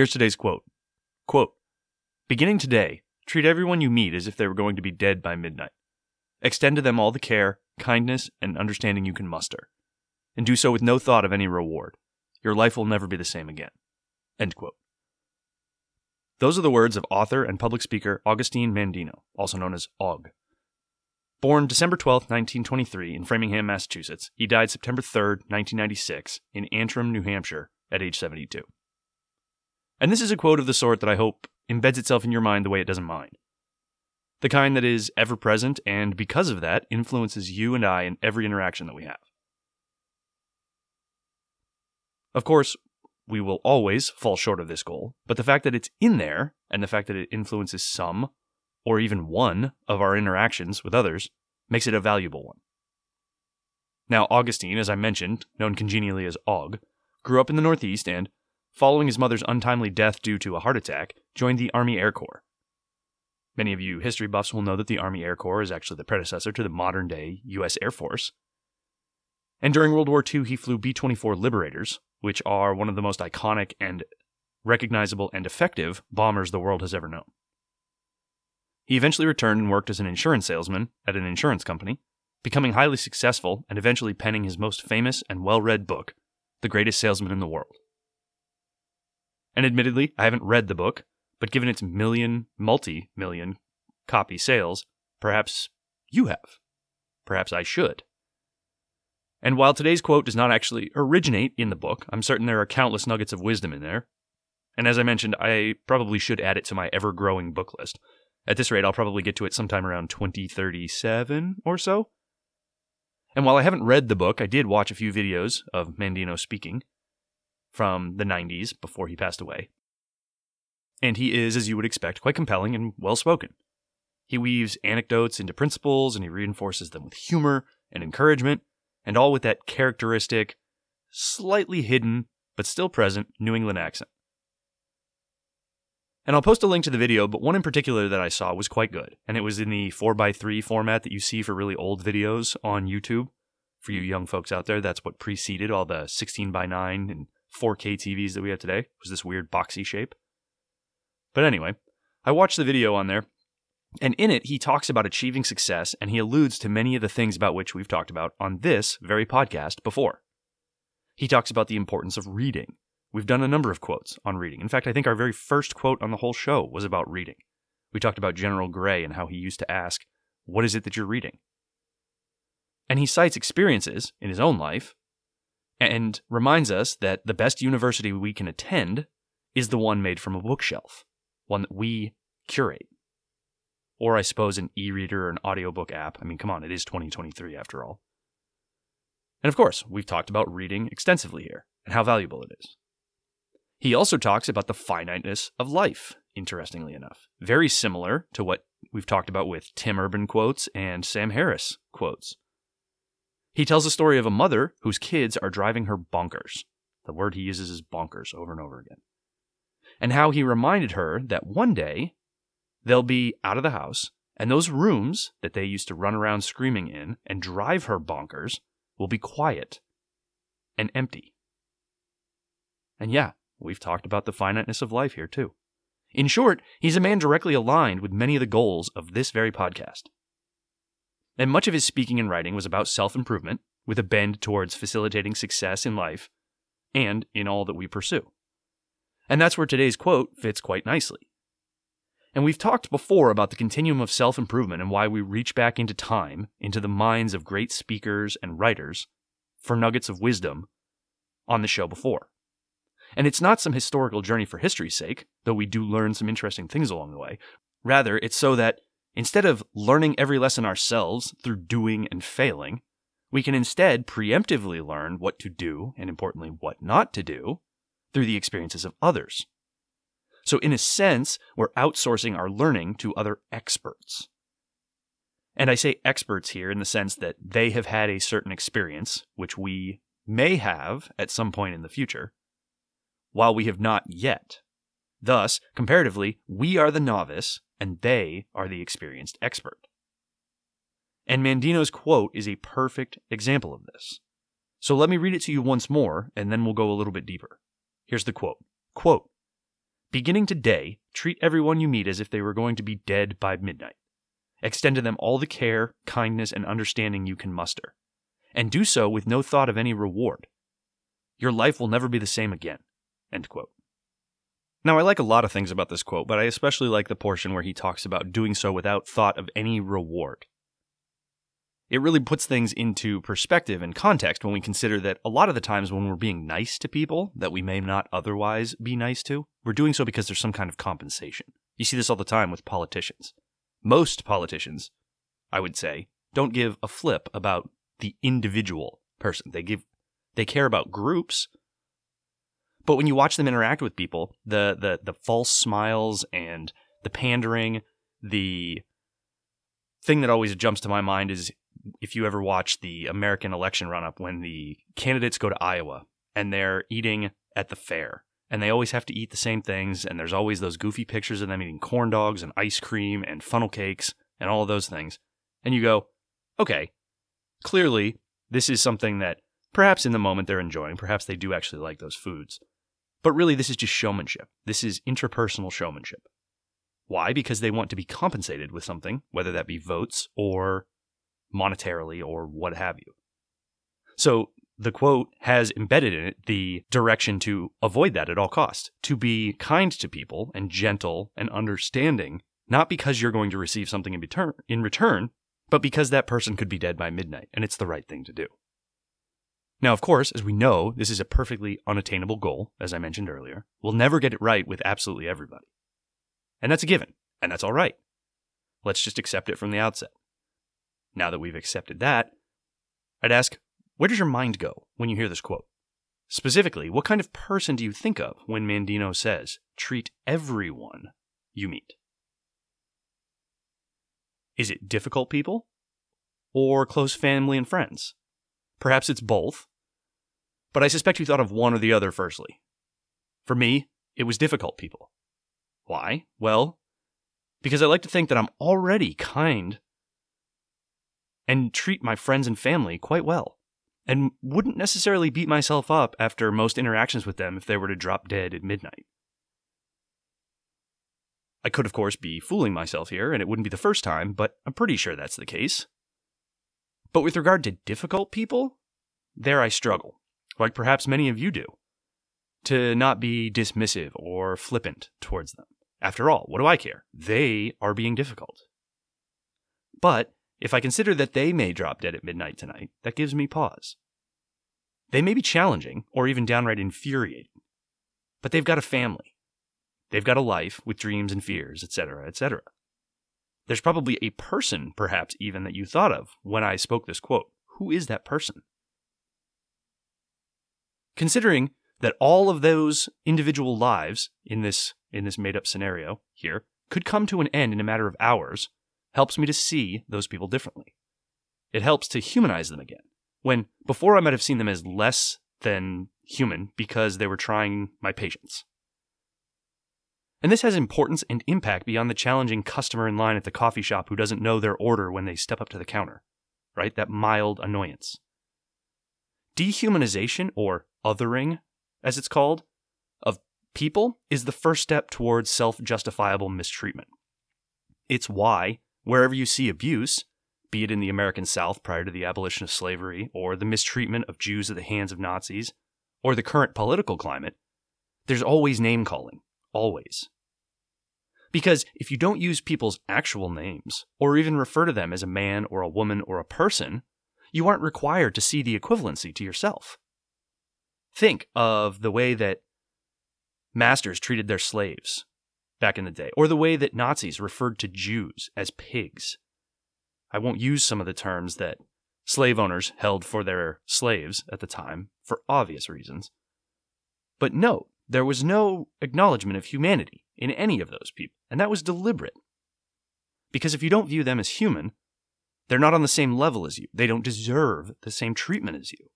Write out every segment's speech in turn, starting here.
Here's today's quote. Quote, Beginning today, treat everyone you meet as if they were going to be dead by midnight. Extend to them all the care, kindness, and understanding you can muster. And do so with no thought of any reward. Your life will never be the same again. End quote. Those are the words of author and public speaker Augustine Mandino, also known as Og. Born December 12, 1923, in Framingham, Massachusetts, he died September 3, 1996, in Antrim, New Hampshire, at age 72. And this is a quote of the sort that I hope embeds itself in your mind the way it doesn't mine. The kind that is ever present and, because of that, influences you and I in every interaction that we have. Of course, we will always fall short of this goal, but the fact that it's in there and the fact that it influences some or even one of our interactions with others makes it a valuable one. Now, Augustine, as I mentioned, known congenially as Og, grew up in the Northeast and, following his mother's untimely death due to a heart attack, joined the Army Air Corps. Many of you history buffs will know that the Army Air Corps is actually the predecessor to the modern day U.S. Air Force. And during World War II, he flew B 24 Liberators, which are one of the most iconic and recognizable and effective bombers the world has ever known. He eventually returned and worked as an insurance salesman at an insurance company, becoming highly successful and eventually penning his most famous and well read book, The Greatest Salesman in the World. And admittedly, I haven't read the book, but given its million, multi million copy sales, perhaps you have. Perhaps I should. And while today's quote does not actually originate in the book, I'm certain there are countless nuggets of wisdom in there. And as I mentioned, I probably should add it to my ever growing book list. At this rate, I'll probably get to it sometime around 2037 or so. And while I haven't read the book, I did watch a few videos of Mandino speaking from the 90s before he passed away. And he is, as you would expect, quite compelling and well spoken. He weaves anecdotes into principles and he reinforces them with humor and encouragement, and all with that characteristic, slightly hidden, but still present New England accent. And I'll post a link to the video, but one in particular that I saw was quite good. And it was in the 4x3 format that you see for really old videos on YouTube. For you young folks out there, that's what preceded all the 16x9 and 4K TVs that we have today, was this weird boxy shape. But anyway, I watched the video on there, and in it, he talks about achieving success and he alludes to many of the things about which we've talked about on this very podcast before. He talks about the importance of reading. We've done a number of quotes on reading. In fact, I think our very first quote on the whole show was about reading. We talked about General Gray and how he used to ask, What is it that you're reading? And he cites experiences in his own life and reminds us that the best university we can attend is the one made from a bookshelf, one that we curate. Or I suppose an e reader or an audiobook app. I mean, come on, it is 2023 after all. And of course, we've talked about reading extensively here and how valuable it is. He also talks about the finiteness of life, interestingly enough. Very similar to what we've talked about with Tim Urban quotes and Sam Harris quotes. He tells the story of a mother whose kids are driving her bonkers. The word he uses is bonkers over and over again. And how he reminded her that one day they'll be out of the house, and those rooms that they used to run around screaming in and drive her bonkers will be quiet and empty. And yeah, we've talked about the finiteness of life here too. In short, he's a man directly aligned with many of the goals of this very podcast. And much of his speaking and writing was about self improvement, with a bend towards facilitating success in life and in all that we pursue. And that's where today's quote fits quite nicely. And we've talked before about the continuum of self improvement and why we reach back into time, into the minds of great speakers and writers, for nuggets of wisdom on the show before. And it's not some historical journey for history's sake, though we do learn some interesting things along the way. Rather, it's so that instead of learning every lesson ourselves through doing and failing, we can instead preemptively learn what to do, and importantly, what not to do, through the experiences of others. So, in a sense, we're outsourcing our learning to other experts. And I say experts here in the sense that they have had a certain experience, which we may have at some point in the future, while we have not yet. Thus, comparatively, we are the novice and they are the experienced expert. And Mandino's quote is a perfect example of this. So let me read it to you once more, and then we'll go a little bit deeper. Here's the quote Quote, Beginning today, treat everyone you meet as if they were going to be dead by midnight. Extend to them all the care, kindness, and understanding you can muster. And do so with no thought of any reward. Your life will never be the same again. End quote. Now, I like a lot of things about this quote, but I especially like the portion where he talks about doing so without thought of any reward. It really puts things into perspective and context when we consider that a lot of the times when we're being nice to people that we may not otherwise be nice to, we're doing so because there's some kind of compensation. You see this all the time with politicians. Most politicians, I would say, don't give a flip about the individual person. They give they care about groups. But when you watch them interact with people, the the the false smiles and the pandering, the thing that always jumps to my mind is if you ever watch the American election run up when the candidates go to Iowa and they're eating at the fair and they always have to eat the same things and there's always those goofy pictures of them eating corn dogs and ice cream and funnel cakes and all of those things. And you go, okay, clearly this is something that perhaps in the moment they're enjoying, perhaps they do actually like those foods. But really this is just showmanship. This is interpersonal showmanship. Why? Because they want to be compensated with something, whether that be votes or monetarily or what have you. So the quote has embedded in it the direction to avoid that at all costs, to be kind to people and gentle and understanding, not because you're going to receive something in return, in return, but because that person could be dead by midnight and it's the right thing to do. Now, of course, as we know, this is a perfectly unattainable goal, as I mentioned earlier. We'll never get it right with absolutely everybody. And that's a given, and that's all right. Let's just accept it from the outset. Now that we've accepted that, I'd ask, where does your mind go when you hear this quote? Specifically, what kind of person do you think of when Mandino says, treat everyone you meet? Is it difficult people or close family and friends? Perhaps it's both, but I suspect you thought of one or the other firstly. For me, it was difficult people. Why? Well, because I like to think that I'm already kind and treat my friends and family quite well, and wouldn't necessarily beat myself up after most interactions with them if they were to drop dead at midnight. I could, of course, be fooling myself here, and it wouldn't be the first time, but I'm pretty sure that's the case. But with regard to difficult people, there I struggle, like perhaps many of you do, to not be dismissive or flippant towards them. After all, what do I care? They are being difficult. But if I consider that they may drop dead at midnight tonight, that gives me pause. They may be challenging or even downright infuriating, but they've got a family. They've got a life with dreams and fears, etc., etc. There's probably a person, perhaps even, that you thought of when I spoke this quote. Who is that person? Considering that all of those individual lives in this in this made up scenario here could come to an end in a matter of hours helps me to see those people differently. It helps to humanize them again. When before I might have seen them as less than human because they were trying my patience. And this has importance and impact beyond the challenging customer in line at the coffee shop who doesn't know their order when they step up to the counter, right? That mild annoyance. Dehumanization, or othering, as it's called, of people is the first step towards self justifiable mistreatment. It's why Wherever you see abuse, be it in the American South prior to the abolition of slavery, or the mistreatment of Jews at the hands of Nazis, or the current political climate, there's always name calling. Always. Because if you don't use people's actual names, or even refer to them as a man or a woman or a person, you aren't required to see the equivalency to yourself. Think of the way that masters treated their slaves, back in the day, or the way that Nazis referred to Jews as pigs. I won't use some of the terms that slave owners held for their slaves at the time for obvious reasons. But note, there was no acknowledgement of humanity in any of those people, and that was deliberate. Because if you don't view them as human, they're not on the same level as you. They don't deserve the same treatment as you.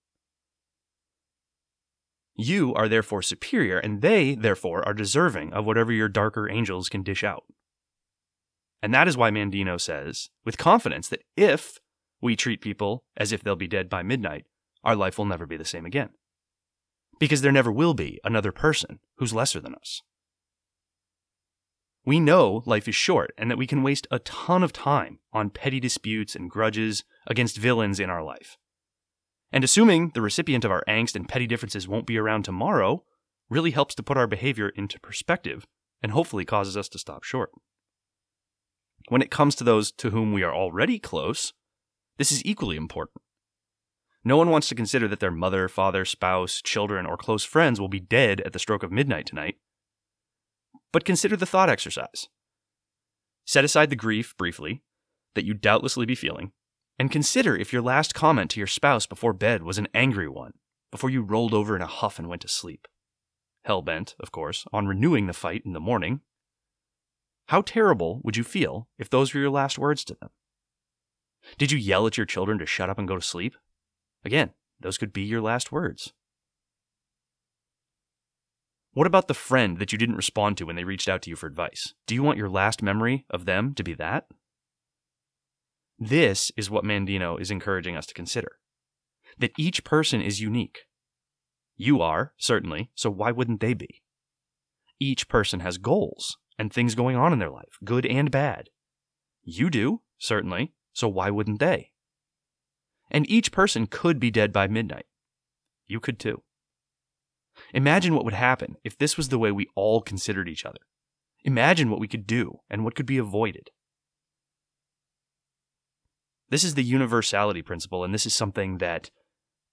You are therefore superior, and they, therefore, are deserving of whatever your darker angels can dish out. And that is why Mandino says, with confidence, that if we treat people as if they'll be dead by midnight, our life will never be the same again. Because there never will be another person who's lesser than us. We know life is short and that we can waste a ton of time on petty disputes and grudges against villains in our life. And assuming the recipient of our angst and petty differences won't be around tomorrow really helps to put our behavior into perspective and hopefully causes us to stop short. When it comes to those to whom we are already close, this is equally important. No one wants to consider that their mother, father, spouse, children, or close friends will be dead at the stroke of midnight tonight. But consider the thought exercise. Set aside the grief briefly that you doubtlessly be feeling, and consider if your last comment to your spouse before bed was an angry one, before you rolled over in a huff and went to sleep. Hell bent, of course, on renewing the fight in the morning. How terrible would you feel if those were your last words to them? Did you yell at your children to shut up and go to sleep? Again, those could be your last words. What about the friend that you didn't respond to when they reached out to you for advice? Do you want your last memory of them to be that? This is what Mandino is encouraging us to consider that each person is unique. You are, certainly, so why wouldn't they be? Each person has goals and things going on in their life, good and bad. You do, certainly, so why wouldn't they? And each person could be dead by midnight. You could too. Imagine what would happen if this was the way we all considered each other. Imagine what we could do and what could be avoided. This is the universality principle, and this is something that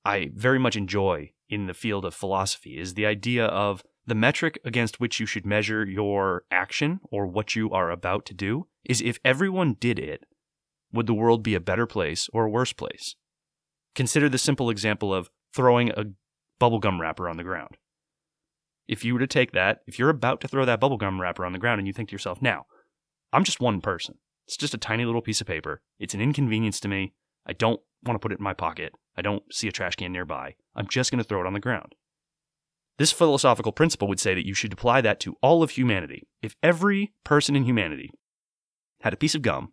I very much enjoy in the field of philosophy is the idea of the metric against which you should measure your action or what you are about to do is if everyone did it, would the world be a better place or a worse place? Consider the simple example of throwing a bubblegum wrapper on the ground. If you were to take that, if you're about to throw that bubblegum wrapper on the ground and you think to yourself, now, I'm just one person. It's just a tiny little piece of paper. It's an inconvenience to me. I don't want to put it in my pocket. I don't see a trash can nearby. I'm just going to throw it on the ground. This philosophical principle would say that you should apply that to all of humanity. If every person in humanity had a piece of gum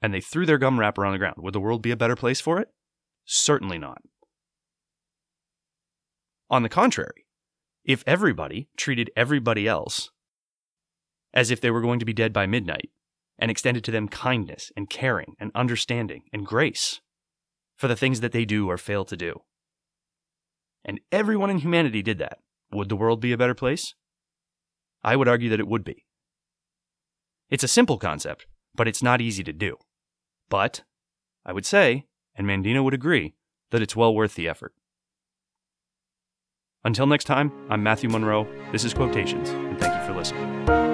and they threw their gum wrapper on the ground, would the world be a better place for it? Certainly not. On the contrary, if everybody treated everybody else as if they were going to be dead by midnight and extended to them kindness and caring and understanding and grace for the things that they do or fail to do, and everyone in humanity did that, would the world be a better place? I would argue that it would be. It's a simple concept, but it's not easy to do. But I would say, and Mandino would agree, that it's well worth the effort. Until next time, I'm Matthew Monroe. This is Quotations, and thank you for listening.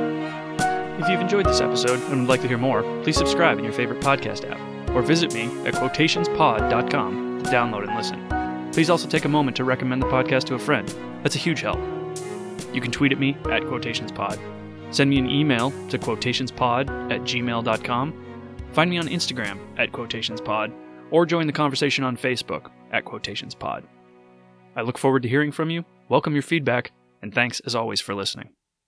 If you've enjoyed this episode and would like to hear more, please subscribe in your favorite podcast app or visit me at quotationspod.com to download and listen. Please also take a moment to recommend the podcast to a friend. That's a huge help. You can tweet at me at quotationspod. Send me an email to quotationspod at gmail.com. Find me on Instagram at quotationspod or join the conversation on Facebook at quotationspod. I look forward to hearing from you, welcome your feedback, and thanks as always for listening.